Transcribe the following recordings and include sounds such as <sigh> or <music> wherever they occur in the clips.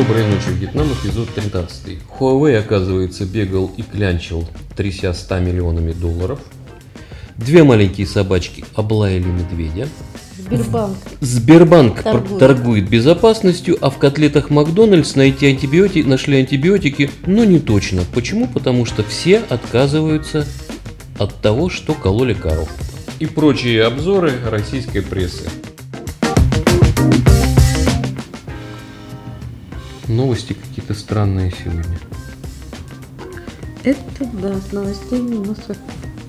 Доброй ночи, Вьетнам, эпизод 13. Huawei, оказывается, бегал и клянчил, тряся 100 миллионами долларов. Две маленькие собачки облаяли медведя. Сбербанк. Сбербанк Торгует. торгует. безопасностью, а в котлетах Макдональдс найти антибиотики, нашли антибиотики, но не точно. Почему? Потому что все отказываются от того, что кололи коров. И прочие обзоры российской прессы. Новости какие-то странные сегодня. Это да, с новостями у нас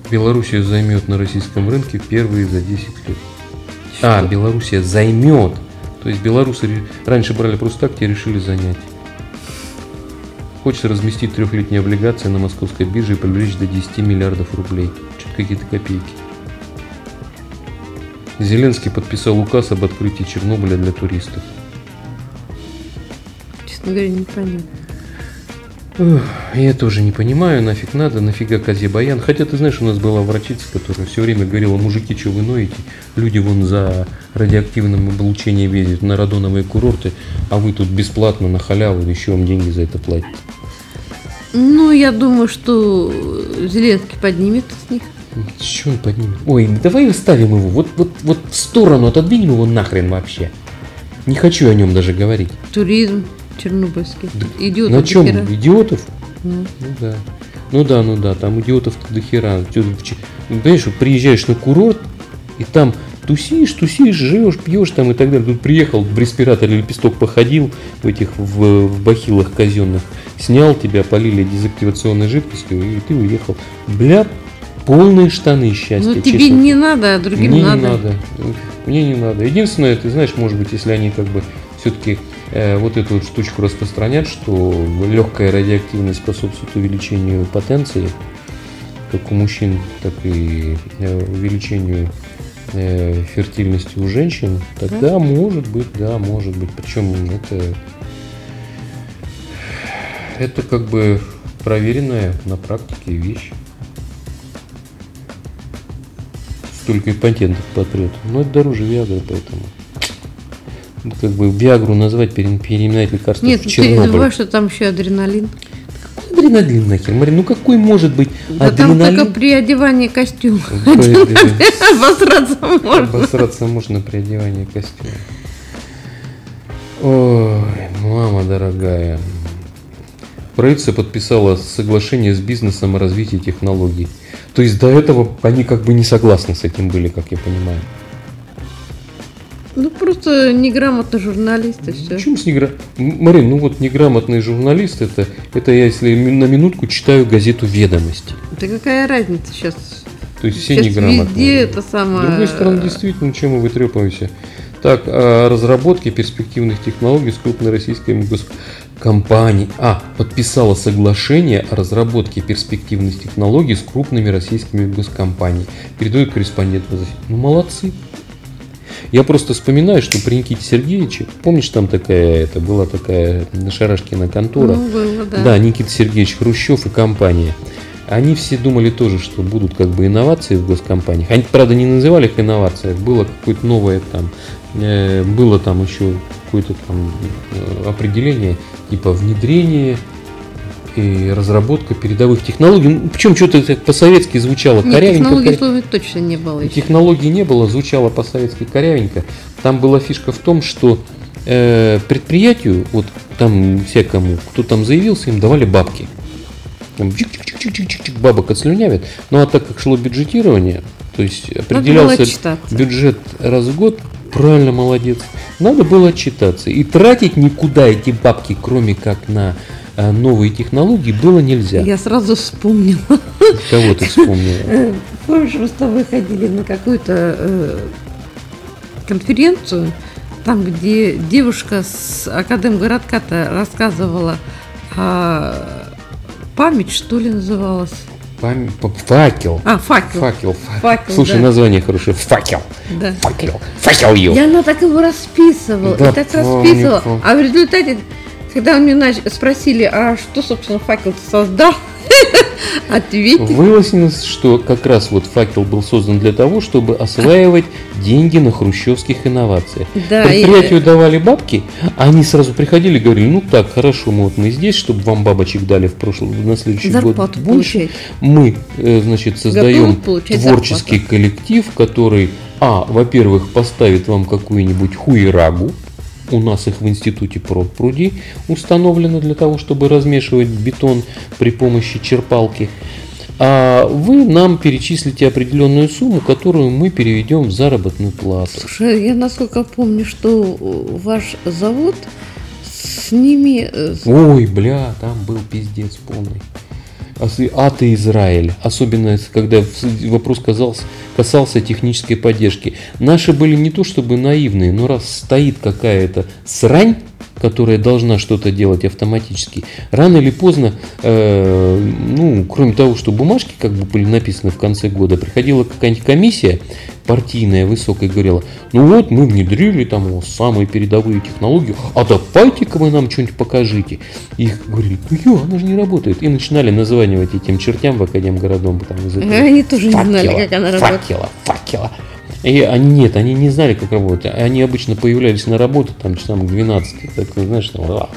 Белоруссия займет на российском рынке впервые за 10 лет. А, Белоруссия займет. То есть белорусы раньше брали просто так, теперь решили занять. Хочется разместить трехлетние облигации на московской бирже и привлечь до 10 миллиардов рублей. Что-то какие-то копейки. Зеленский подписал указ об открытии Чернобыля для туристов. Честно говоря, непонятно. Ух, Я тоже не понимаю, нафиг надо, нафига козе баян. Хотя ты знаешь, у нас была врачица, которая все время говорила, мужики, что вы ноете? Люди вон за радиоактивным облучением ездят на радоновые курорты, а вы тут бесплатно на халяву, еще вам деньги за это платите. Ну, я думаю, что Зеленский поднимет с них. Что он поднимет? Ой, давай оставим его, вот, вот, вот в сторону отодвинем его нахрен вообще. Не хочу о нем даже говорить. Туризм чернобыльский. Идет На чем? Идиотов? Ну да. Ну да, ну да, там идиотов-то до хера. Ч- ну, Понимаешь, приезжаешь на курорт, и там тусишь, тусишь, живешь, пьешь там и так далее. Тут приехал в респираторе лепесток походил в этих в, в бахилах казенных, снял тебя, полили дезактивационной жидкостью, и ты уехал. Бля, полные штаны счастья. Ну, тебе честно. не надо, а другим Мне надо. не надо. Мне не надо. Единственное, ты знаешь, может быть, если они как бы все-таки вот эту вот штучку распространят, что легкая радиоактивность способствует увеличению потенции, как у мужчин, так и э, увеличению э, фертильности у женщин, тогда может быть, да, может быть. Причем это это как бы проверенная на практике вещь. Столько и патентов потрет. Но это дороже Виагры, поэтому. Как бы Виагру назвать, пере- переименовать лекарство Нет, в ты не Чернобыль. забываешь, что там еще адреналин. Какой адреналин нахер? Марин, ну какой может быть Да там адреналин? только при одевании костюма. <laughs> Обосраться можно. Обосраться можно при одевании костюма. Ой, мама дорогая. Правительство подписало соглашение с бизнесом о развитии технологий. То есть до этого они как бы не согласны с этим были, как я понимаю. Ну, просто неграмотный журналист и все. Почему с негра... М, Марин, ну вот неграмотный журналист, это, это я если на минутку читаю газету «Ведомости». Да какая разница сейчас? То есть все Сейчас неграмотные. везде это самое... С другой стороны, действительно, чем мы вытрепаемся. Так, о разработке перспективных технологий с крупной российской госкомпанией. А, подписала соглашение о разработке перспективных технологий с крупными российскими госкомпаниями. Передает корреспондент. Ну, молодцы. Я просто вспоминаю, что при Никите Сергеевиче, помнишь, там такая, это была такая Шарашкина контора, Ну, было, да. да, Никита Сергеевич Хрущев и компания. Они все думали тоже, что будут как бы инновации в госкомпаниях. Они, правда, не называли их инновацией. Было какое-то новое там, э, было там еще какое-то там э, определение, типа внедрение и разработка передовых технологий. Ну, Причем что-то по-советски звучало Нет, корявенько. технологий коря- точно не было еще. Технологий не было, звучало по-советски корявенько. Там была фишка в том, что э, предприятию, вот там всякому, кто там заявился, им давали бабки. Там чик-чик-чик-чик-чик-чик, бабок отслюнявят. Ну а так как шло бюджетирование, то есть определялся бюджет раз в год, правильно, молодец. Надо было отчитаться. И тратить никуда эти бабки, кроме как на новые технологии, было нельзя. Я сразу вспомнила. Кого ты вспомнила? Э, <laughs> Помнишь, мы с тобой ходили на какую-то э, конференцию, там, где девушка с Академгородка-то рассказывала а, память, что ли, называлась? Пам- Факел. А, факел. Факел. фа- Факел, Слушай, да. название хорошее. Факел. Да. Факел. Факел И you. она так его расписывала, Да и так помню, расписывала. помню. А в результате, когда у нач- спросили, а что, собственно, факел создал, <laughs> Ответь. Выяснилось, что как раз вот факел был создан для того, чтобы осваивать деньги на хрущевских инновациях. Да, и- Предприятию давали бабки, а они сразу приходили и говорили, ну так, хорошо, мы вот мы здесь, чтобы вам бабочек дали в прошлом, на следующий Зарплату год больше. получать. Мы, э, значит, создаем творческий коллектив, который, а, во-первых, поставит вам какую-нибудь хуерагу, у нас их в институте продпруди установлено для того, чтобы размешивать бетон при помощи черпалки. А вы нам перечислите определенную сумму, которую мы переведем в заработную плату. Слушай, я насколько помню, что ваш завод с ними... э, с- Ой, бля, там был пиздец полный. Ад и Израиль. Особенно, когда вопрос казался, касался технической поддержки. Наши были не то чтобы наивные, но раз стоит какая-то срань, которая должна что-то делать автоматически, рано или поздно, э, ну, кроме того, что бумажки как бы были написаны в конце года, приходила какая-нибудь комиссия партийная высокая и говорила, ну вот мы внедрили там самые передовые технологии, а давайте-ка вы нам что-нибудь покажите. И их говорили, ну ё, она же не работает. И начинали названивать этим чертям в Академгородом. Там, из этого Они тоже не знали, факела, как она работает. Факела, факела. И они, нет, они не знали, как работать. Они обычно появлялись на работу там часам к 12. Так, ну, знаешь, там, а,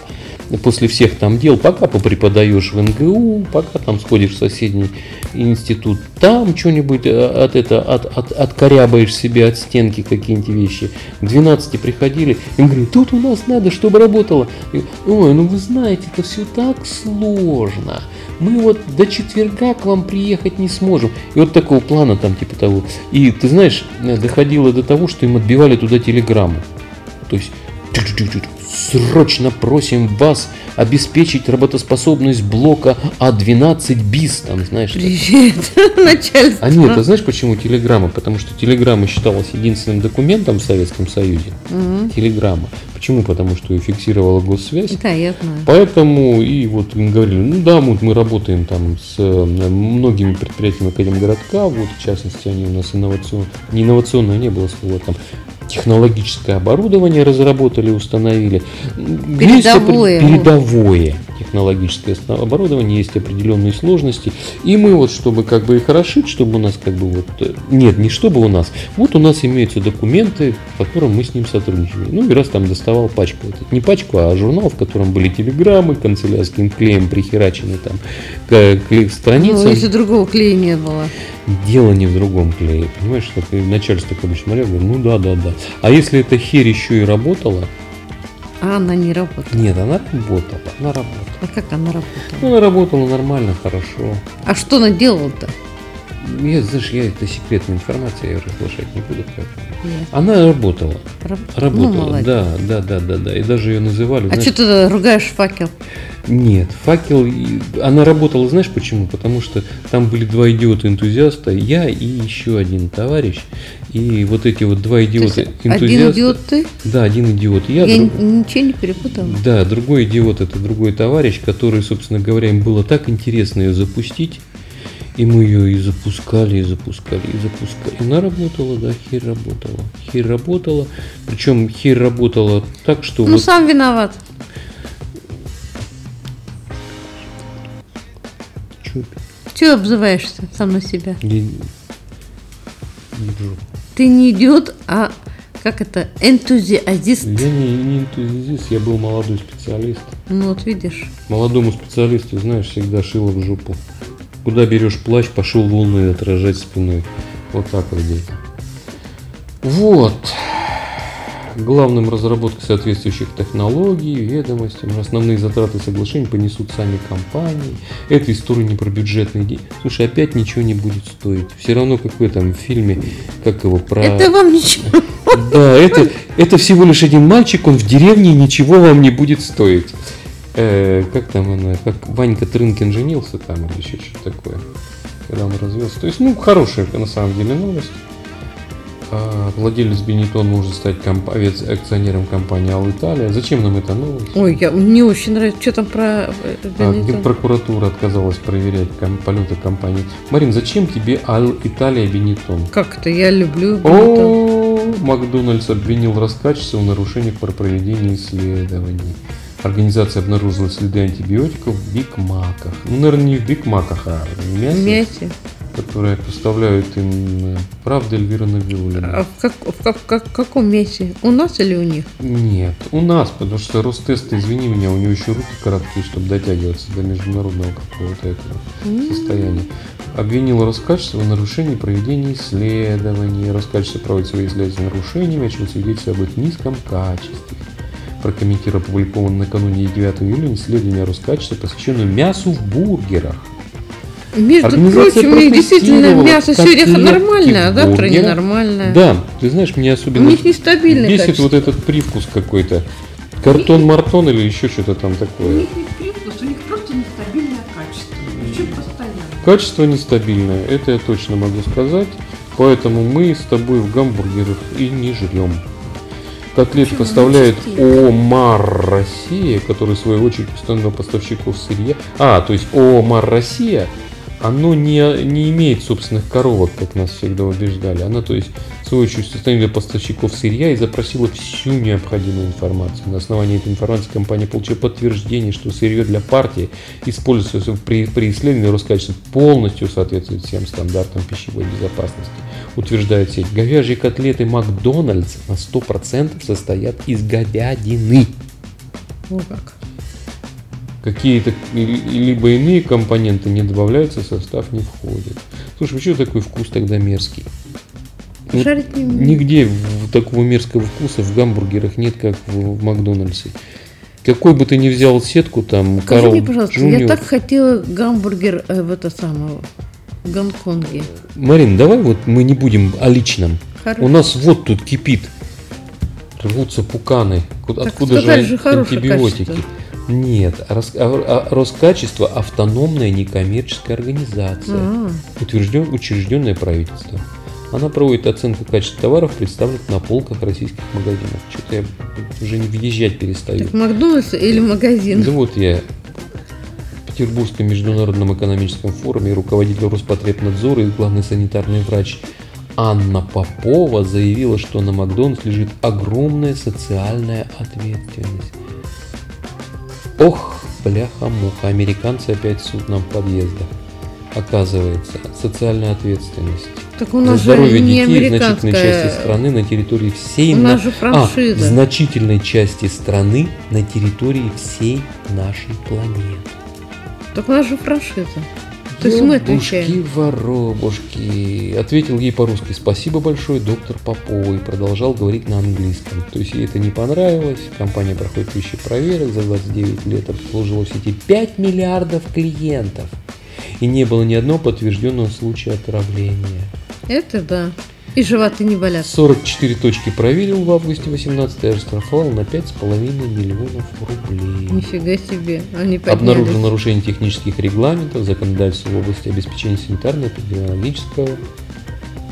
после всех там дел, пока попреподаешь в НГУ, пока там сходишь в соседний институт, там что-нибудь э, от это, от, от, откорябаешь себе от стенки какие-нибудь вещи. К 12 приходили, им говорят, тут у нас надо, чтобы работало. И, Ой, ну вы знаете, это все так сложно. Мы вот до четверга к вам приехать не сможем. И вот такого плана там типа того. И ты знаешь, доходило до того, что им отбивали туда телеграмму. То есть срочно просим вас обеспечить работоспособность блока А12 БИС, там, знаешь. так. Привет, <laughs> начальство. А нет, ты знаешь почему телеграмма? Потому что телеграмма считалась единственным документом в Советском Союзе. Мгм. Телеграмма. Почему? Потому что ее фиксировала госсвязь. Да, я знаю. Поэтому и вот говорили, ну да, вот мы работаем там с э, многими предприятиями Академгородка, вот в частности они у нас инновационные, не инновационное не было слова, там технологическое оборудование разработали, установили. Есть опре- Передовое. передовое технологическое оборудование, есть определенные сложности. И мы вот, чтобы как бы их расшить, чтобы у нас как бы вот... э, Нет, не чтобы у нас. Вот у нас имеются документы, в котором мы с ним сотрудничаем. Ну и раз там доставал пачку. Вот не пачку, а журнал, в котором были телеграммы, канцелярским клеем прихерачены там к, к страницам. Ну, если другого клея не было. Дело не в другом клее, понимаешь, что ты начальство бы смотрел, ну да, да, да. А если эта херь еще и работала, А она не работала. нет, она работала, она работала. А как она работала? Ну, она работала нормально, хорошо. А что она делала-то? Я, знаешь, я это секретная информация, я разглашать не буду. поэтому. Она работала, Раб- работала, Ну, молодец. да, да, да, да, да. И даже ее называли. А знаешь, что ты ругаешь факел? Нет, факел, она работала, знаешь почему? Потому что там были два идиота-энтузиаста, я и еще один товарищ. И вот эти вот два То есть идиота-энтузиаста. один идиот ты? Да, один идиот. Я, Я, друг- ничего не перепутала. Да, другой идиот это другой товарищ, который, собственно говоря, им было так интересно ее запустить. И мы ее и запускали, и запускали, и запускали. И она работала, да, херь работала. Херь работала. Причем херь работала так, что Ну, вот сам виноват. чё- Чего обзываешься сам на себя? я- не. Ты не идиот, а как это, энтузиазист. Я не, не энтузиаст, я был молодой специалист. Ну вот видишь. Молодому специалисту, знаешь, всегда шило в жопу. Куда берешь плащ, пошел волны отражать спиной. Вот так вот дети. Вот. Главным разработкой соответствующих технологий, ведомостям, основные затраты соглашений понесут сами компании. Это история не про бюджетные деньги. Слушай, опять ничего не будет стоить. Все равно, как в этом фильме, как его про... Это вам ничего. Да, это, это всего лишь один мальчик, он в деревне, ничего вам не будет стоить. Э, как там она, как Ванька Трынкин женился там или еще что-то такое, когда он развелся. То есть, ну, хорошая на самом деле новость. А, владелец Benetton может стать комп- акционером компании Alitalia. Зачем нам эта новость? Ой, я, мне очень нравится, что там про... э, А? Генпрокуратура отказалась проверять ком- полеты компании. Марин, зачем тебе Alitalia Benetton? Как это? Я люблю Benetton. О, Макдональдс обвинил Роскачество в нарушениях при проведении исследований. Организация обнаружила следы антибиотиков в Биг Маках. Ну, наверное, не в Биг Маках, а в мясе, Мясе. которое поставляют им. э, Правда, Эльвира Навиулина? А в, как, в как- как- каком мясе? У нас или у них? Нет, у нас, потому что Ростеста, извини меня, у него еще руки короткие, чтобы дотягиваться до международного какого-то этого состояния. Обвинил Роскачество в нарушении проведения исследований. Роскачество проводит свои исследовательские нарушения, начал свидетельствовать об их низком качестве. Прокомментировал опубликованное накануне 9 июля исследование Роскачества, посвященное мясу в бургерах. Между прочим, у них действительно мясо сегодня нормальное, а завтра бургера. ненормальное. Да, ты знаешь, мне У особенно них нестабильное бесит качество. вот этот привкус какой-то. Картон-мартон или еще что-то там У такое. них не привкус, у них просто нестабильное качество. Причем постоянно. Качество нестабильное, это я точно могу сказать. Поэтому мы с тобой в гамбургерах и не жрем. Котлет поставляет ОМАР Россия, который в свою очередь установил поставщиков сырья. А, то есть ОМАР Россия, оно не, не имеет собственных коровок, как нас всегда убеждали. Она, то есть, свою очередь, установила поставщиков сырья и запросила всю необходимую информацию. На основании этой информации компания получила подтверждение, что сырье для партии используется при, при исследовании Роскачества полностью соответствует всем стандартам пищевой безопасности. Утверждает сеть. Говяжьи котлеты Макдональдс на 100% состоят из говядины. О, как. Какие-то либо иные компоненты не добавляются, в состав не входит. Слушай, почему такой вкус тогда мерзкий? Вот Жарить не умею. Нигде такого мерзкого вкуса в гамбургерах нет, как в, Макдональдсе. Какой бы ты ни взял сетку, там, Скажи Карл мне, пожалуйста, Джуниор. я так хотела гамбургер э, в это самое, в Гонконге. Марин, давай вот мы не будем о личном. Хорошо. У нас вот тут кипит. Рвутся пуканы. Так Откуда же, же антибиотики? качество. Нет, Рос- а- а- Роскачество автономная некоммерческая организация. А, утвержден, учрежденное правительство. Она проводит оценку качества товаров, представленных на полках российских магазинов. Что-то я уже не въезжать перестаю. так Макдональдс или магазин? Да вот я в Петербургском международном экономическом форуме руководитель Роспотребнадзора и главный санитарный врач Анна Попова заявила, что на Макдональдс лежит огромная социальная ответственность. Ох, бляха-муха, американцы опять суд нам в подъездах. Оказывается, социальная ответственность. Так у нас же здоровье не детей в значительной части американская. страны на территории всей У на- нас же франшиза. а, в значительной части страны на территории всей нашей планеты. Так у нас же франшиза. То есть мы отвечаем. воробушки. Ответил ей по-русски «Спасибо большое, доктор Попова» и продолжал говорить на английском. То есть ей это не понравилось. Компания проходит тысячи проверок. За 29 лет обслуживала в сети 5 миллиардов клиентов. И не было ни одного подтвержденного случая отравления. Это да. И животы не болят. 44 точки проверил в августе 18 и оштрафовал на 5,5 миллионов рублей. Нифига себе. Они Обнаружено поднялись. нарушение технических регламентов, законодательства в области обеспечения санитарно-эпидемиологического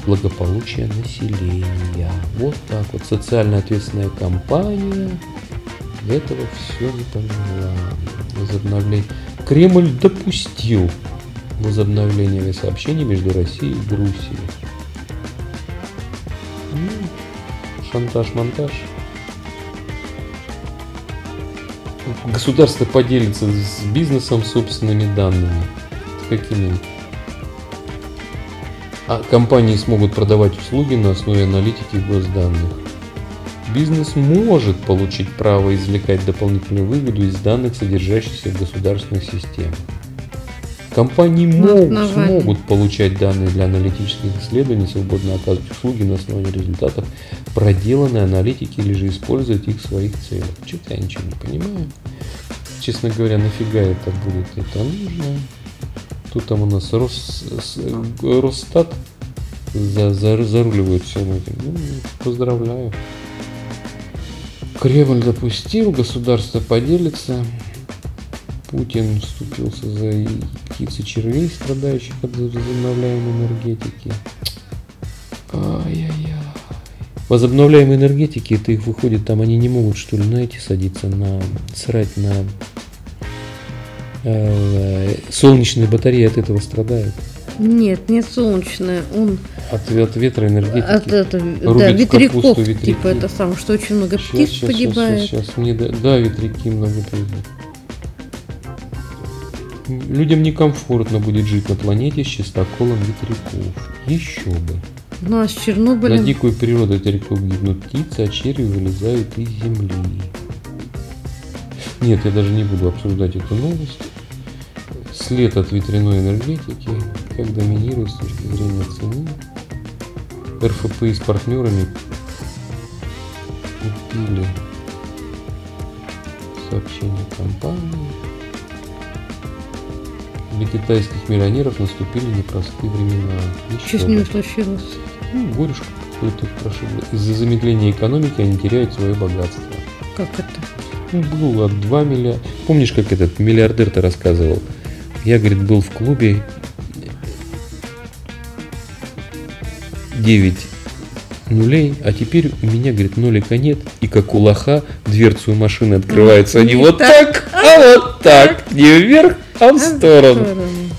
благополучия населения. Вот так вот. Социально ответственная компания этого все не поняла. Возобновление. Кремль допустил возобновление авиасообщений между Россией и Грузией. Ну, Шантаж-монтаж. Государство поделится с бизнесом собственными данными. Какими? А компании смогут продавать услуги на основе аналитики госданных. Бизнес может получить право извлекать дополнительную выгоду из данных, содержащихся в государственных системах. Компании могут, смогут получать данные для аналитических исследований, свободно оказывать услуги на основе результатов проделанной аналитики или же использовать их в своих целях. Что-то я ничего не понимаю. Честно говоря, нафига это будет? Это нужно. Тут там у нас Рос, с- э, Росстат за, за- заруливает всем этим. Ну, поздравляю. Кремль допустил, государство поделится. Путин вступился за птицы червей, страдающих от возобновляемой энергетики. Ай-яй-яй. Возобновляемые энергетики, это их выходит, там они не могут, что ли, знаете, садиться на, срать на э, солнечные батареи от этого страдают. Нет, не солнечная, он От, от ветра энергетики. от это, да, ветряков, капусту, ветряки. типа это самое, что очень много Щас, птиц щас, погибает. щас, щас. Мне да, ветряки много придут. Людям некомфортно будет жить на планете с чистоколом ветряков. Еще бы. Ну а с На Чернобылем дикую природу ветряков гибнут птицы, а черви вылезают из земли. Нет, я даже не буду обсуждать эту новость. След от ветряной энергетики, как доминирует с точки зрения цены. РФП с партнерами купили сообщение компании. Для китайских миллионеров наступили непростые времена. Что с бы. ними случилось? Ну, горюшка какой-то их прошибло. Из-за замедления экономики они теряют свое богатство. Как это? Ну, было 2 миллиарда. Помнишь, как этот миллиардер-то рассказывал? Я, говорит, был в клубе 9 нулей, а теперь у меня, говорит, нолика нет, и как у лоха дверцу машины открывается не вот так, а вот так, не вверх, в сторону.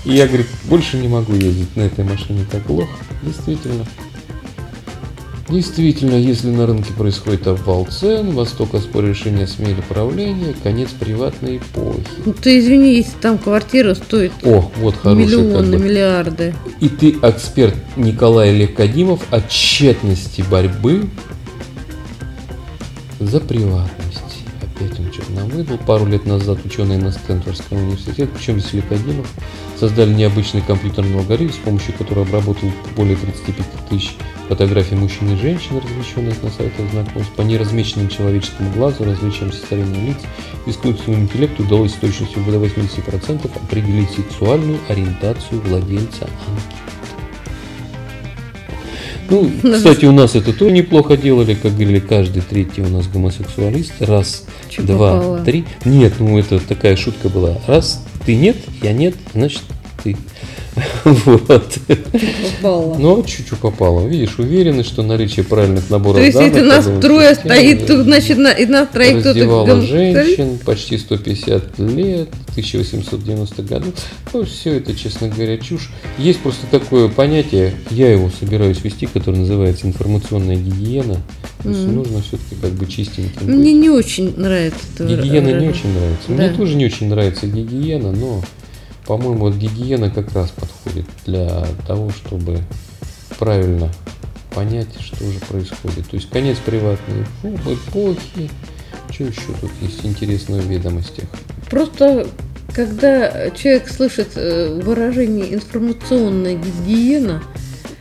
И я, говорит, больше не могу ездить на этой машине так плохо. Действительно. Действительно, если на рынке происходит обвал цен, Восток оспорил решение смели правления, конец приватной эпохи. Ну ты извини, если там квартира стоит О, вот хороший как миллионы, бы. миллиарды. И ты, эксперт Николай Левкадимов, о тщетности борьбы за приватность. Опять нам выдал. Пару лет назад ученые на Стэнфордском университете, причем здесь Левкадимов, создали необычный компьютерный алгоритм, с помощью которого обработал более 35 тысяч фотографий мужчин и женщин, размещенных на сайтах знакомств. По неразмеченным человеческому глазу, различиям состояния лиц, искусственному интеллекту удалось с точностью до 80% определить сексуальную ориентацию владельца анкеты. <laughs> Ну, кстати, у нас это тоже неплохо делали, как говорили, каждый третий у нас гомосексуалист. Раз, Чё два, попало? три. Нет, ну это такая шутка была. Раз ты нет, я нет, значит ты. <laughs> Вот. Ну, чуть-чуть попало. Видишь, уверенность, что наличие правильных наборов То есть, данных... если нас трое стоит, то значит на, и нас троих кто-то женщин почти 150 лет, 1890 году. Ну, все это, честно говоря, чушь. Есть просто такое понятие, я его собираюсь вести, которое называется информационная гигиена. То есть нужно все-таки как бы чистеньким Мне быть. не очень нравится это Гигиена не очень нравится. Да. Мне тоже не очень нравится гигиена, но, по-моему, вот гигиена как раз подходит для того, чтобы правильно понять, что же происходит. То есть конец приватной эпо- эпохи. Что еще тут есть интересного в ведомостях? Просто когда человек слышит э, выражение информационная гигиена,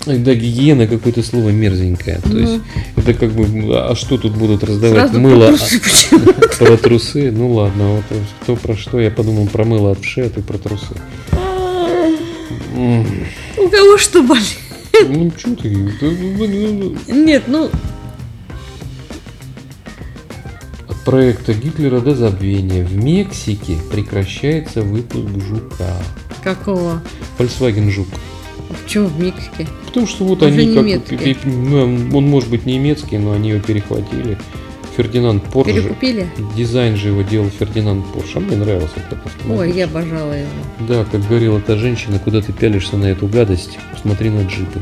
Да, гигиена какое-то слово мерзенькое. То Ну. есть это как бы, а что тут будут раздавать сразу мыло про трусы почему? <laughs> про трусы? Ну ладно, вот кто про что, я подумал про мыло от вши, а ты про трусы. У кого что болит? Ну что ты? Да, ну, ну, ну. Нет, ну, От проекта Гитлера до забвения. В Мексике прекращается выпуск жука. какого? Volkswagen жук. А Почему в Мексике? Потому что вот Он они как... немецкий. ну, он может быть немецкий, но они его перехватили. Фердинанд Порше. Перекупили? Дизайн же его делал Фердинанд Порше. А мне нравился этот автомобиль. Ой, я обожала его. Да, как говорила та женщина, куда ты пялишься на эту гадость, посмотри на джипы.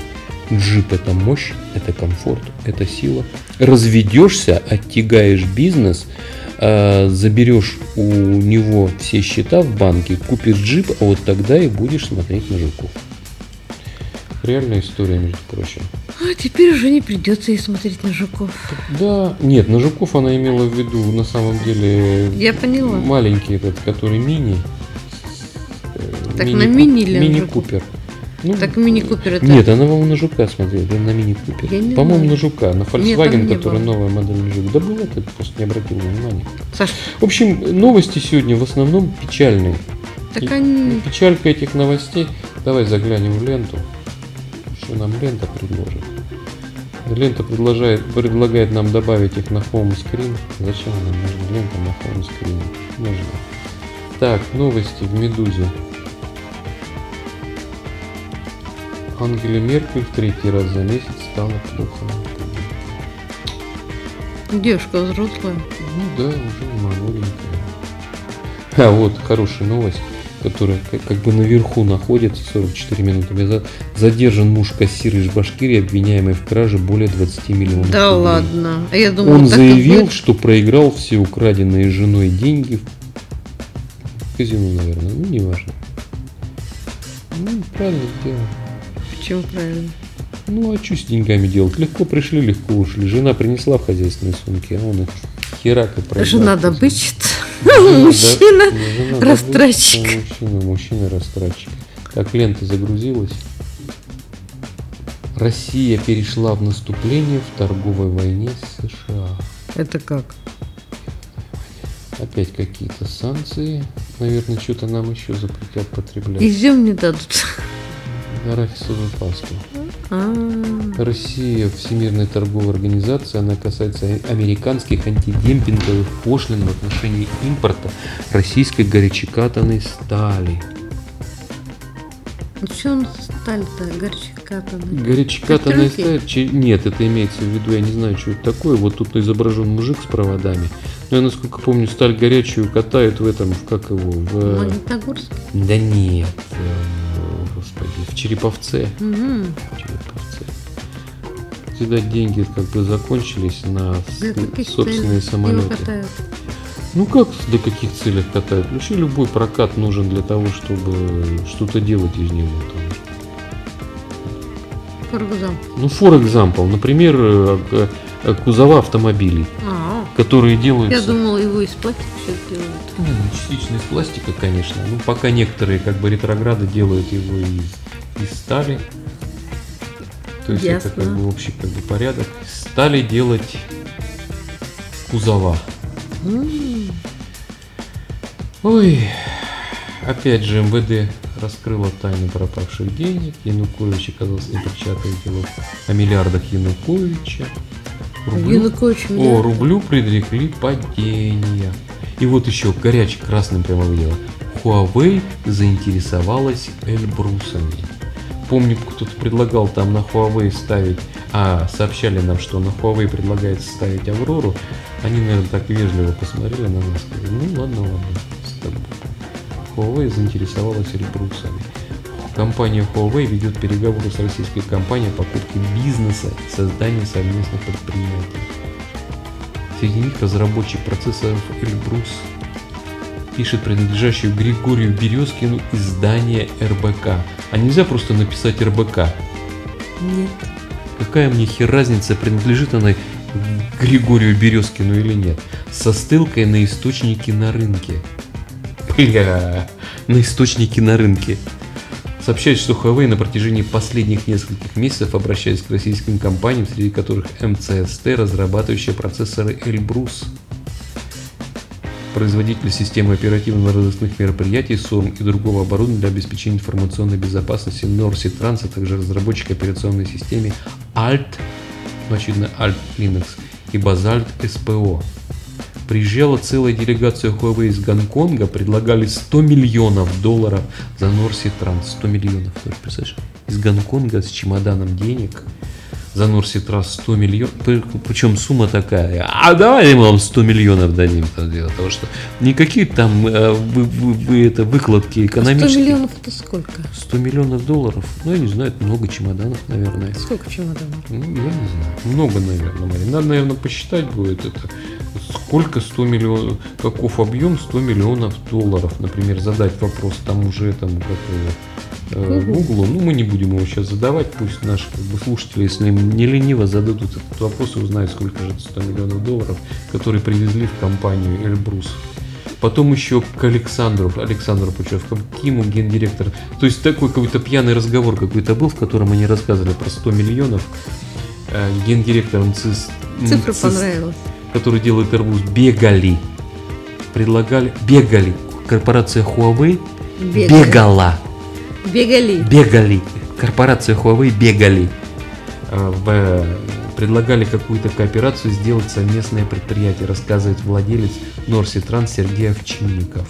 Джип это мощь, это комфорт, это сила. Разведешься, оттягаешь бизнес, а, заберешь у него все счета в банке, купишь джип, а вот тогда и будешь смотреть на жуков. Реальная история, между прочим. А теперь уже не придется ей смотреть на жуков. Да, нет, на жуков она имела в виду на самом деле Я поняла. маленький этот, который мини. Э, Так на мини или на Мини жуку? Купер. Ну, Так мини-купер это... Нет, она, по-моему, на жука смотрела, да, на мини Купер. Я не По-моему, на жука, на Нет, Volkswagen, не который было. новая модель жук. Да была, ты просто не обратил внимания. Саш, В общем, новости сегодня в основном печальные. так они... Печалька этих новостей. Давай заглянем в ленту. Что нам лента предложит? Лента предложает, предлагает нам добавить их на home screen. Зачем нам нужна лента на home screen? Нужно. Так, новости в Медузе. Ангеле Меркель в третий раз за месяц стало плохо. Девушка взрослая. Ну да, уже не молоденькая. А вот хорошая новость. Которая как, бы наверху находится 44 минуты назад, задержан муж кассира из Башкирии, обвиняемый в краже более 20 миллионов Да рублей. ладно. А я думала, Он заявил, что проиграл все украденные женой деньги в казино, наверное, ну неважно. Ну, правильно сделал. Почему правильно? Ну, а что с деньгами делать? Легко пришли, легко ушли. Жена принесла в хозяйственной сумке, а он их херак и проиграл. Жена в Мужчина растратчик. Мужчина, мужчина растратчик. Так, лента загрузилась. Россия перешла в наступление в торговой войне с США. Это как? Опять какие-то санкции. Наверное, что-то нам еще запретят потреблять. Изюм не дадут. Арахисовую пасту. А, Россия, Всемирная торговая организация, она касается американских антидемпинговых пошлин в отношении импорта российской горячекатанной стали. ну что он сталь-то? Горячекатанная Кастрюльки? сталь? Нет, это имеется в виду, я не знаю, что это такое. Вот тут изображен мужик с проводами. Но я, насколько помню, сталь горячую катают в этом, как его, в... Магнитогорск? Да нет, э, в Череповце. Мгм. Череповце. Видать, деньги как бы закончились на собственные целей самолеты. Ну как для каких целей катают? Вообще любой прокат нужен для того, чтобы что-то делать из него. Там. Ну, for example, например, э, э, кузова автомобилей, А, которые делаются... я думал, его из пластика все делают. Ну, частично из пластика, конечно. Ну, пока некоторые как бы ретрограды делают его из, из стали. То есть это Ясно. как бы общий как бы порядок. Стали делать кузова. М, Ой, опять же МВД раскрыла тайну пропавших денег. Янукович оказался непричастным к делу о миллиардах Януковича. Рублю- Янукович О, рублю предрекли падение. И вот еще горячий красным прямо выделила. Huawei заинтересовалась Эльбрусами. Помню, кто-то предлагал там на Huawei ставить, а сообщали нам, что на Huawei предлагается ставить Аврору. Они, наверное, так вежливо посмотрели на нас, сказали, ну ладно, ладно, с тобой». Huawei заинтересовалась Эльбрусами. Компания Huawei ведет переговоры с российской компанией о покупке бизнеса и создании совместных предприятий. Среди них разработчик процессоров Эльбрус пишет принадлежащую Григорию Березкину издание РБК. А нельзя просто написать РБК. Нет. Какая мне хер разница, принадлежит она Григорию Березкину или нет. Со ссылкой на источники на рынке. Бля, на источники на рынке. Сообщает, что Huawei на протяжении последних нескольких месяцев обращается к российским компаниям, среди которых МЦСТ, разрабатывающая процессоры Эльбрус. Производитель системы оперативно-розыскных мероприятий СОРМ и другого оборудования для обеспечения информационной безопасности Norsi Trans, а также разработчик операционной системы ALT, ну, очевидно, ALT Linux и Basalt SPO. Приезжала целая делегация Huawei из Гонконга, предлагали 100 миллионов долларов за Norsi Trans. 100 миллионов, ты представляешь? Из Гонконга с чемоданом денег за Trans 100 миллионов. Причем сумма такая. А давай мы вам 100 миллионов дадим. Дело того, что никакие там э, вы, вы- вы это выкладки 100 экономические. миллионов это сколько? 100 миллионов долларов. Ну, я не знаю, это много чемоданов, наверное. Сколько чемоданов? Ну, я не знаю. Много, наверное, Мария. Надо, наверное, посчитать будет это. Сколько 100 миллионов, каков объем 100 миллионов долларов, например, задать вопрос тому же этому, как э, Гуглу. Гуглу. Ну, мы не будем его сейчас задавать, пусть наши как бы, слушатели, если им не лениво, зададут этот вопрос и узнают, сколько же это 100 миллионов долларов, которые привезли в компанию Эльбрус. Потом еще к Александру, Александру Пучевскому, Киму, гендиректор. То есть такой какой-то пьяный разговор какой-то был, в котором они рассказывали про 100 миллионов. Э, Гендиректором ЦИС, Цифра ЦИС, понравилась. который делает Airbus, бегали. Предлагали, бегали. Корпорация Huawei Бегали. бегала. Бегали. Бегали. Корпорация Huawei бегали. Э, в- предлагали какую-то кооперацию сделать совместное предприятие, рассказывает владелец Norsi Trans Сергей Овчинников.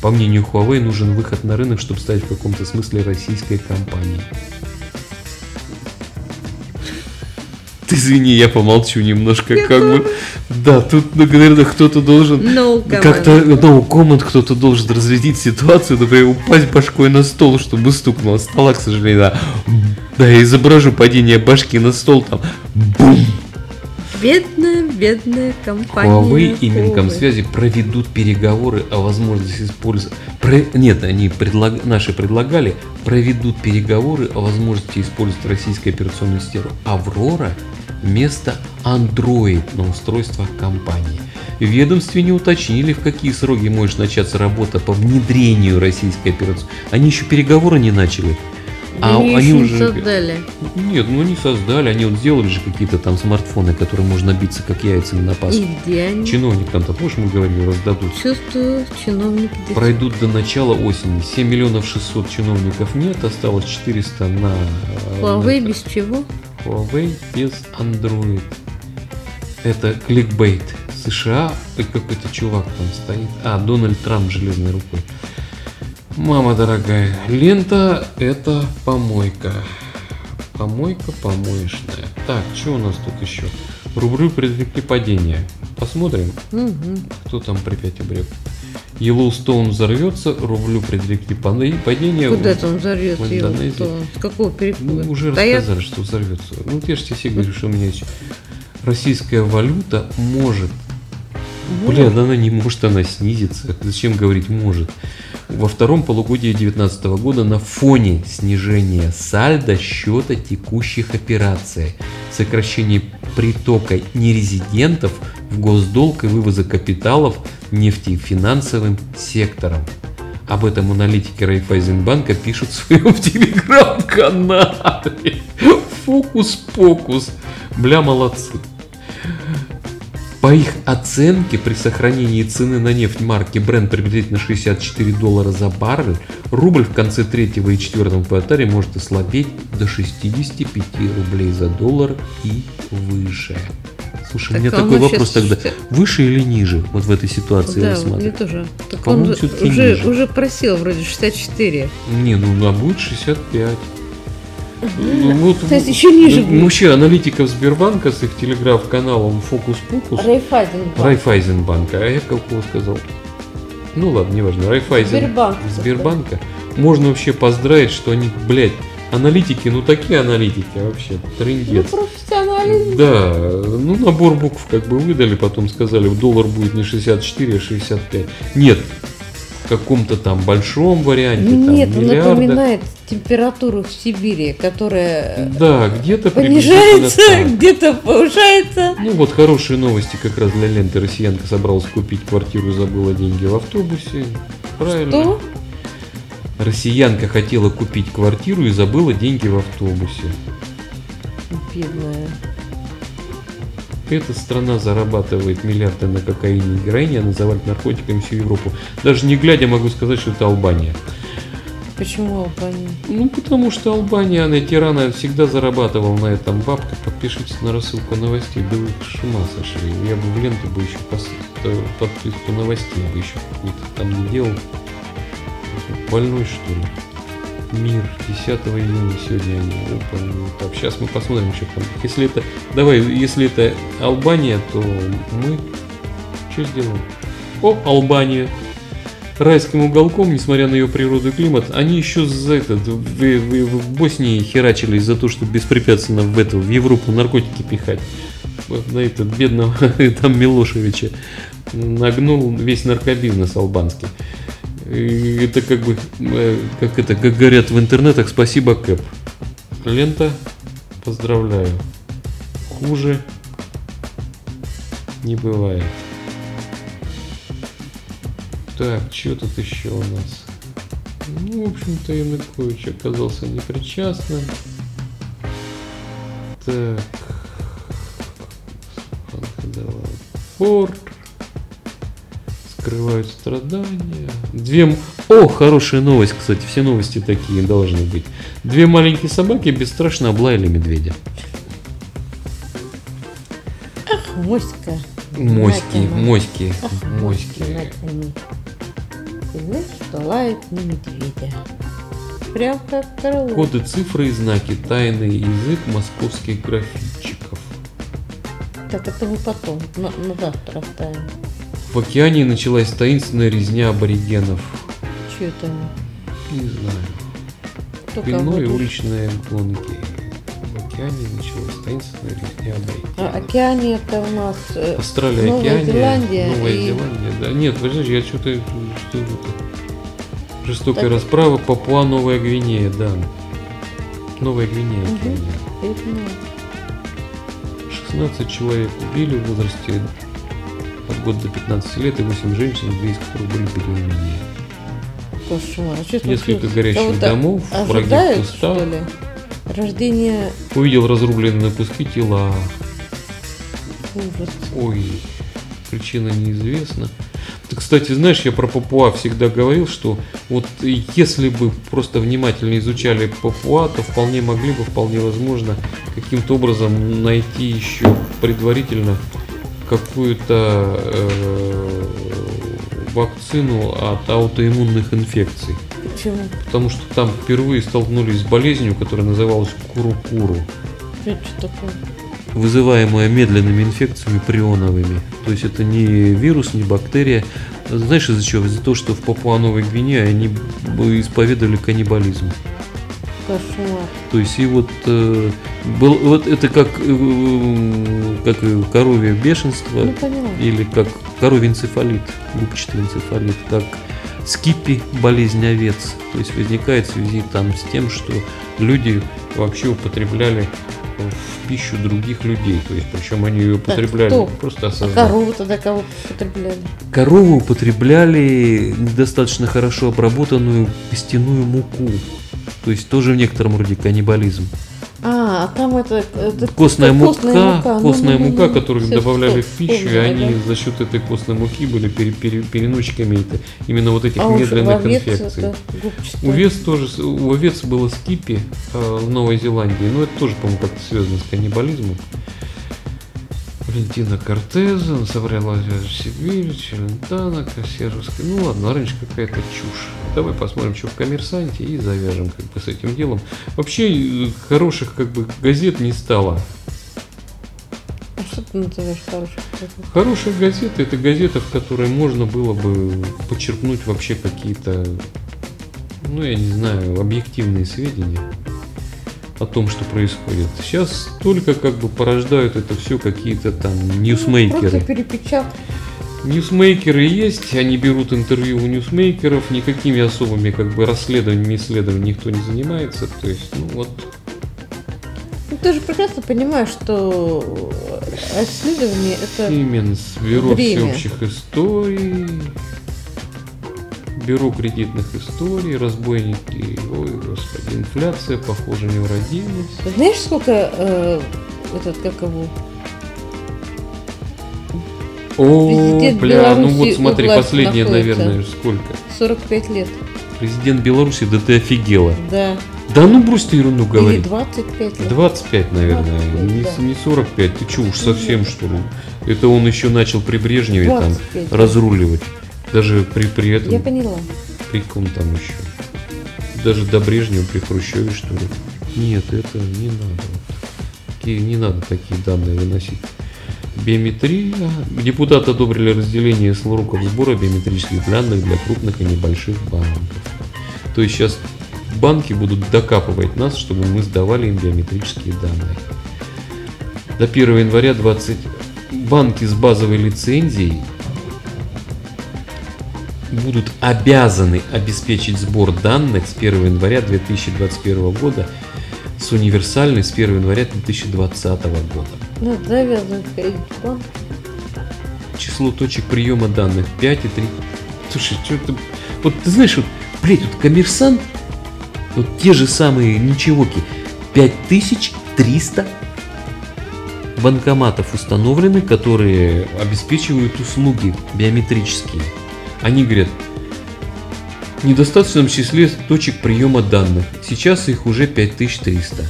По мнению Huawei нужен выход на рынок, чтобы стать в каком-то смысле российской компанией. <laughs> извини, я помолчу немножко, как бы. Да, тут, ну, наверное, кто-то должен No как-то, no comment, кто-то должен разрядить ситуацию, например, упасть башкой на стол, чтобы стукнуло стола, к сожалению, да. Да, я изображу падение башки на стол, там, бум. Бедная, бедная компания. Huawei и Минком Huawei. связи проведут переговоры о возможности использовать... Про- Нет, они предлаг... наши предлагали, проведут переговоры о возможности использовать российскую операционную систему Аврора вместо Android на устройствах компании. В ведомстве не уточнили, в какие сроки может начаться работа по внедрению российской операционной. Они еще переговоры не начали. А Они они не уже... создали. Нет, ну они создали, они вот сделали же какие-то там смартфоны, которые можно биться как яйцами на Пасху. И где они? Чиновникам там, помнишь, мы говорили, раздадут. Чувствую, чиновники Пройдут до начала осени. 7 миллионов 600 чиновников нет, осталось 400 на э, Huawei на без чего? Huawei без Android. Это кликбейт. США какой-то чувак там стоит. А, Дональд Трамп железной рукой. Мама дорогая, лента это помойка. Помойка помоечная. Так, что у нас тут еще? Рублю предрекли падение. Посмотрим, Мгм. кто там при 5 обрек. Йеллоустоун взорвется, рублю предрекли падение. Куда там взорвет в. Кто? С какого перепуга? Ну, уже я- рассказали, что взорвется. Ну, я же тебе все говорю, что у меня есть российская валюта может. Бля, да она не может, она снизится. Зачем говорить может? Во втором полугодии 2019 года на фоне снижения сальда счета текущих операций, сокращения притока нерезидентов в госдолг и вывоза капиталов нефтефинансовым сектором. Об этом аналитики Райфайзенбанка пишут в своем <laughs> телеграм-канале. Фокус-покус. Бля, молодцы. По их оценке, при сохранении цены на нефть марки Brent приблизительно 64 доллара за баррель, рубль в конце третьего и четвертого квартале может ослабеть до 65 рублей за доллар и выше. Слушай, Так у меня а такой вопрос щас тогда. Выше или ниже? Вот в этой ситуации Да, мне рассматривать. тоже. Так По-моему, он уже, ниже. уже просил вроде 64. Не, ну а будет 65. Ну, вот, То есть еще ниже ну, будет. Вообще аналитиков Сбербанка с их телеграф-каналом Фокус Покус. Райфайзенбанк. Райфайзенбанка. А я какого сказал? Ну ладно, неважно. Райфайзен. Сбербанк. Сбербанка. Можно вообще поздравить, что они, блядь, аналитики, ну такие аналитики вообще, Ну, трындец. профессионализм. Да, ну набор букв как бы выдали, потом сказали, доллар будет не 64, а 65. Нет, в каком-то там большом варианте, там Нет, он миллиардах. напоминает температуру в Сибири, которая Да, где-то понижается, где-то повышается. Ну вот хорошие новости как раз для ленты. Россиянка собралась купить квартиру и забыла деньги в автобусе. Правильно. Что? Россиянка хотела купить квартиру и забыла деньги в автобусе. Бедная. Эта страна зарабатывает миллиарды на кокаине и героине, а называют наркотиками всю Европу. Даже не глядя могу сказать, что это Албания. Почему Албания? Ну, потому что Албания, она тирана всегда зарабатывал на этом бабка. Подпишитесь на рассылку новостей, да вы с ума сошли. Я бы в ленту бы еще пос- подписку новостей бы еще какую-то там не делал. Больной что ли? Мир 10 июня сегодня они выполнили. Так, сейчас мы посмотрим, что там. Если это. Давай, если это Албания, то мы что сделаем? О, Албания райским уголком, несмотря на ее природу и климат, они еще за этот, в, в- в Боснии херачились за то, чтобы беспрепятственно в эту, в Европу наркотики пихать. На этот бедного <laughs> там Милошевича нагнул весь наркобизнес албанский. И это как бы, э, как это, как говорят в интернетах, спасибо, Кэп. Лента, поздравляю. Хуже не бывает. Так, что тут еще у нас? Ну, в общем-то, Янукович оказался непричастным. Так. Ходовой порт. Скрывают страдания. Две... О, хорошая новость, кстати, все новости такие должны быть. Две маленькие собаки бесстрашно облаяли медведя. Моська. Моськи, моськи, Ах, моськи. Знаешь, что лает на медведя. Прям как крыло. Коды, цифры и знаки, тайный язык московских графитчиков. Так, это мы потом, на, на завтра оставим. В океане началась таинственная резня аборигенов. Это? мы? Не знаю. Кто Пино и уличные гонки. В океане началась таинственная резня аборигенов. А, Океане это у нас... э, Австралия, Новая Океания, Зеландия Новая и- Зеландия, да. Нет, подожди, я что-то... Что это? Жестокая Так. расправа Папуа Новая Гвинея, да. Новая Гвинея. Океания. знаю. 16 человек убили в возрасте от года до 15 лет и 8 женщин, две из которых были беременные. Кошмар. А Несколько горящих Кого-то домов, враги в кустах. Рождение Увидел разрубленные на куски тела. ужас. Ой, причина неизвестна. Ты, кстати, знаешь, я про Папуа всегда говорил, что вот если бы просто внимательно изучали Папуа, то вполне могли бы, вполне возможно, каким-то образом найти еще предварительно какую-то э, вакцину от аутоиммунных инфекций. Почему? Потому что там впервые столкнулись с болезнью, которая называлась куру-куру. Это что такое? вызываемая медленными инфекциями прионовыми. То есть это не вирус, не бактерия. Знаешь из-за чего? Из-за того, что в Папуа-Новой Гвинее они исповедовали каннибализм. Кошмар. То есть и вот, э, был, вот это как, э, как коровье бешенство Ну, поняла. или как коровий энцефалит, губчатый энцефалит, как скипи, болезнь овец. То есть возникает в связи там с тем, что люди вообще употребляли в пищу других людей. То есть причем они ее употребляли кто? просто А осознанно. корову тогда кого потребляли? Корову употребляли недостаточно хорошо обработанную костяную муку. То есть тоже в некотором роде каннибализм. А, а там это... это Костная это мука, костная Ну, ну, мука, ну, которую им всё, добавляли в пищу, и они да. за счет этой костной муки были пере- пере- переносчиками это- именно вот этих А медленных инфекций. У овец тоже, у овец было скипи э, в Новой Зеландии, но это тоже, по-моему, как-то связано с каннибализмом. Валентина Кортеза, собрала Сибирь, Челентана, Кассеровская. Ну ладно, раньше какая-то чушь. Давай посмотрим, что в коммерсанте и завяжем как бы с этим делом. Вообще э, хороших как бы газет не стало. А что ты называешь хороших газет? Хорошая газета это газета, в которой можно было бы подчеркнуть вообще какие-то, ну я не знаю, объективные сведения о том, что происходит. Сейчас только как бы порождают это все какие-то там Просто ньюсмейкеры. перепечатка. Ньюсмейкеры есть, они берут интервью у ньюсмейкеров, никакими особыми как бы расследованиями, исследованиями никто не занимается. То есть, ну вот, Ну, ты же прекрасно понимаешь, что исследование это... Сименс, бюро Время. всеобщих историй, бюро кредитных историй, разбойники, ой, господи, инфляция, похоже, не уродилась. Знаешь, сколько э, этот, как его, О, Президент бля, ну Беларуси вот у смотри, последнее, находится. наверное, сколько? 45 лет. Президент Беларуси, да ты офигела. Да. Да ну брось ты ерунду Или говорить. 25 лет. 25, наверное, 25, не, да. не 45, ты чё уж совсем Нет. что ли? Это он еще начал при Брежневе там 25. разруливать. Даже при, при этом Я поняла. При ком там еще? Даже до Брежнева, при Хрущеве, что ли? Нет, это не надо. Такие, не надо такие данные выносить. Биометрия. Депутаты одобрили разделение сроков сбора биометрических данных для крупных и небольших банков. То есть сейчас банки будут докапывать нас, чтобы мы сдавали им биометрические данные. До 1 января 20 банки с базовой лицензией будут обязаны обеспечить сбор данных с 1 января 2021 года с универсальной с 1 января 2020 года. Ну, завязан банк. Число точек приема данных 5 и 3. Слушай, что ты... Вот ты знаешь, вот, блядь, вот коммерсант, вот те же самые ничегоки, 5300 банкоматов установлены, которые обеспечивают услуги биометрические. Они говорят, в недостаточном числе точек приема данных. Сейчас их уже 5300.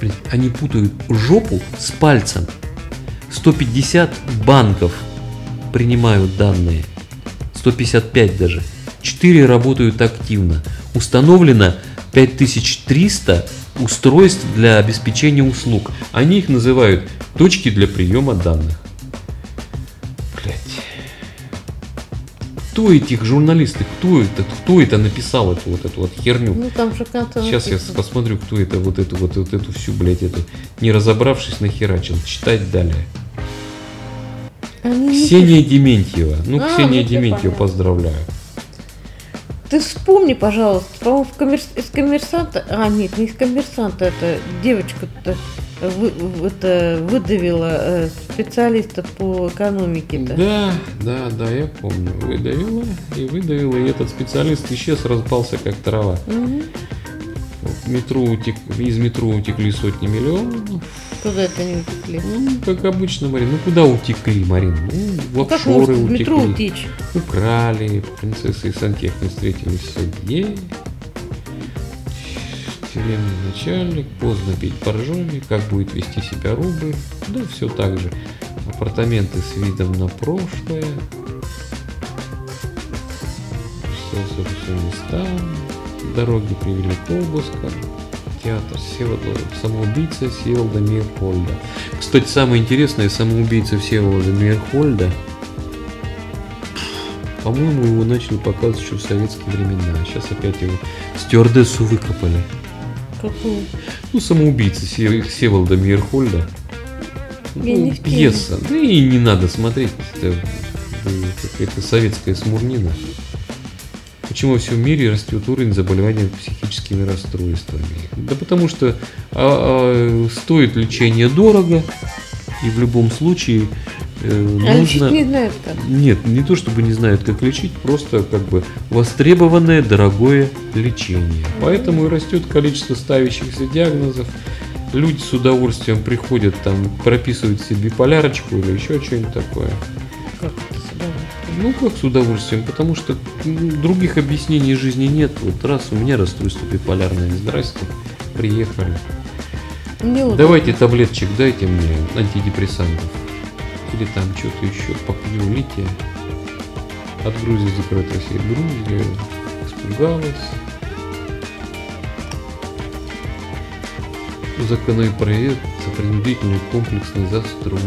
Блин, Они путают жопу с пальцем. 150 банков принимают данные. 155 даже. 4 работают активно. Установлено 5300 устройств для обеспечения услуг. Они их называют точки для приема данных. Кто этих журналисты, кто это, кто это написал эту вот эту вот херню? Ну там же как-то Сейчас я написано. посмотрю, кто это, вот эту, вот, вот эту всю, блядь, эту, не разобравшись, нахерачил. Читать далее. Они не Ксения Дементьева. Ну, А, Ксения ну, Дементьева, поздравляю. Ты вспомни, пожалуйста, по-моему, в коммерс- из коммерсанта, а нет, не из коммерсанта, это девочка-то вы- это выдавила э, специалиста по экономике-то. Да, да, да, я помню. Выдавила и выдавила, и этот специалист исчез, распался как трава. В метро утек, из метро утекли сотни миллионов. Куда это не утекли? Ну, как обычно, Марин. Ну, куда утекли, Марин? Ну, в Ну, как офшоры может в метро утекли. утечь? Украли, принцесса и сантехник встретились в суде. Тюремный начальник, поздно пить боржоми, как будет вести себя рубль. Да, все так же. Апартаменты с видом на прошлое. Все, все, все места. Дороги привели к обыскам. Театр Всеволода, самоубийца Всеволода Мирхольда. Кстати, самое интересное, самоубийца Всеволода Мирхольда по-моему, его начали показывать еще в советские времена. Сейчас опять его стюардессу выкопали. Какую? Ну, самоубийца Се- Всеволода Мейерхольда. Я Ну, пьеса. Да и не надо смотреть. Это какая-то советская смурнина. Почему во всем мире растет уровень заболевания психическими расстройствами? Да потому что а, а, стоит лечение дорого, и в любом случае э, А нужно... не знают как. Нет, не то чтобы не знают, как лечить, просто как бы востребованное дорогое лечение. Поэтому и растет количество ставящихся диагнозов. Люди с удовольствием приходят, там, прописывают себе биполярочку или еще что-нибудь такое. Как это с удовольствием? Ну, как с удовольствием, потому что м, других объяснений жизни нет. Вот раз у меня расстройство биполярное, здрасте, приехали. Мне Давайте таблеточек, дайте мне антидепрессантов. Или там что-то еще, попью лития. От Грузии закрыт Россия. Грузия испугалась. Законопроект о принудительной комплексной застройке.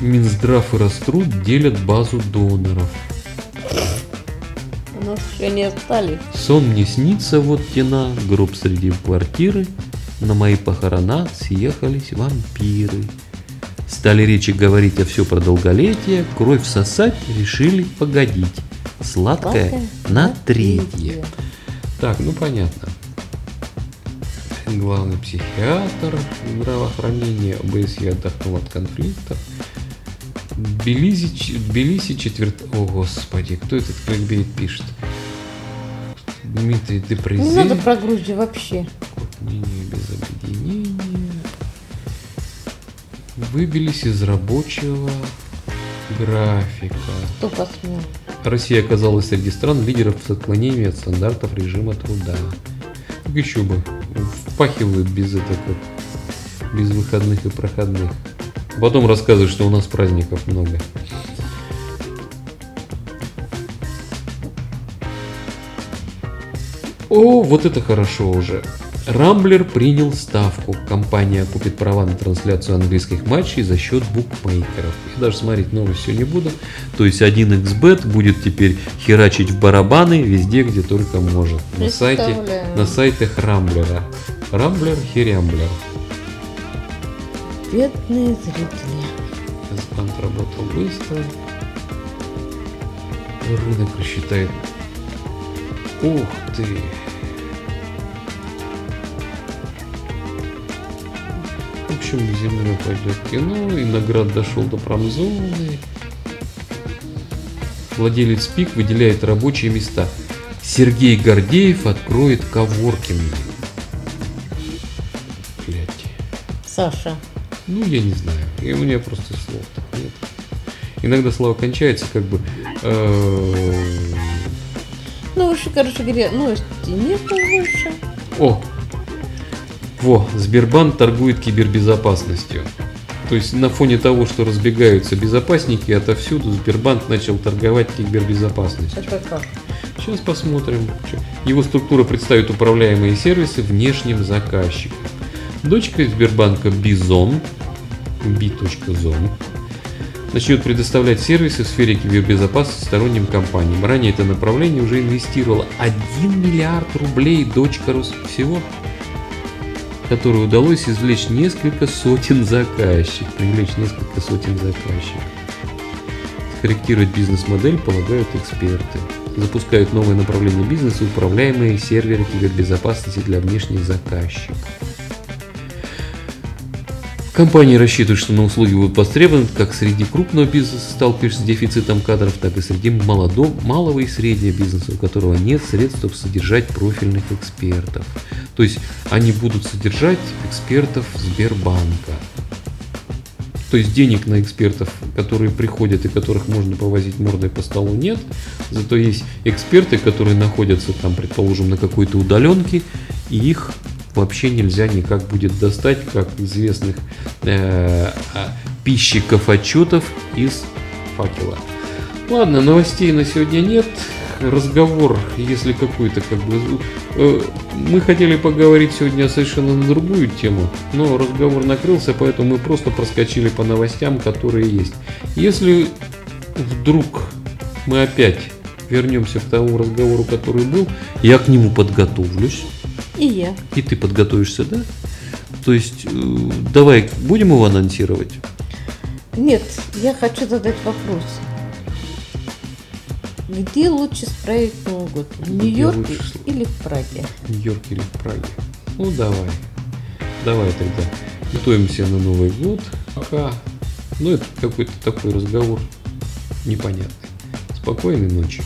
Минздрав и Роструд делят базу доноров. Нас еще не остались. Сон мне снится, вот тена, гроб среди квартиры, на мои похорона съехались вампиры. Стали речи говорить о все про долголетие, кровь сосать решили погодить. Сладкое Сладкое на на третье. третье. Так, ну понятно. Главный психиатр здравоохранения ОБСЕ отдохнул от конфликтов. Тбилиси, Тбилиси четверт... О, господи, кто этот кликбейт пишет? Дмитрий Не Депрезе. надо про Грузию вообще. Мнение без объединения. Выбились из рабочего графика. Кто посмел? Россия оказалась среди стран лидеров с отклонениями от стандартов режима труда. Так еще бы. Впахивают без этого, без выходных и проходных. Потом рассказывают, что у нас праздников много. О, вот это хорошо уже. Рамблер принял ставку. Компания купит права на трансляцию английских матчей за счет букмекеров. Я даже смотреть новость все не буду. То есть 1xbet будет теперь херачить в барабаны везде, где только может. На сайте, на сайтах Рамблера. Рамблер, херямблер. Бедные зрители. Сбанк работал быстро. Рынок рассчитает. Ух ты! В общем, зимой пойдет кино, и наград дошел до промзоны. Владелец ПИК выделяет рабочие места. Сергей Гордеев откроет коворкинг. Блять. Саша. Ну, я не знаю. И у меня просто слов так нет. Иногда слово кончается, как бы. э, Ну, вообще, короче говоря, новости нету больше. О! Во, Сбербанк торгует кибербезопасностью. То есть на фоне того, что разбегаются безопасники отовсюду, Сбербанк начал торговать кибербезопасностью. Это как? Сейчас посмотрим. Его структура представит управляемые сервисы внешним заказчикам. Дочка Сбербанка Бизон, B.Zone, начнет предоставлять сервисы в сфере кибербезопасности сторонним компаниям. Ранее это направление уже инвестировало 1 миллиард рублей дочка Рос всего, которой удалось извлечь несколько сотен заказчиков, привлечь несколько сотен заказчиков. Корректировать бизнес-модель полагают эксперты. Запускают новые направления бизнеса, управляемые серверы кибербезопасности для внешних заказчиков. Компании рассчитывают, что на услуги будут востребованы как среди крупного бизнеса, сталкиваешься с дефицитом кадров, так и среди молодого, малого и среднего бизнеса, у которого нет средств, чтобы содержать профильных экспертов. То есть они будут содержать экспертов Сбербанка. То есть денег на экспертов, которые приходят и которых можно повозить мордой по столу, нет. Зато есть эксперты, которые находятся там, предположим, на какой-то удаленке, и их вообще нельзя никак будет достать, как известных э, а, пищиков отчетов из факела. Ладно, новостей на сегодня нет. Разговор, если какой-то как бы... Э, мы хотели поговорить сегодня совершенно на другую тему, но разговор накрылся, поэтому мы просто проскочили по новостям, которые есть. Если вдруг мы опять вернемся к тому разговору, который был, я к нему подготовлюсь. И я. И ты подготовишься, да? То есть, э, давай, будем его анонсировать? Нет, я хочу задать вопрос. Где лучше справить Новый год? В Нью-Йорке лучше? или в Праге? В Нью-Йорке или в Праге? Ну, давай. Давай тогда. Готовимся на Новый год. Пока. Ну, это какой-то такой разговор непонятный. Спокойной ночи.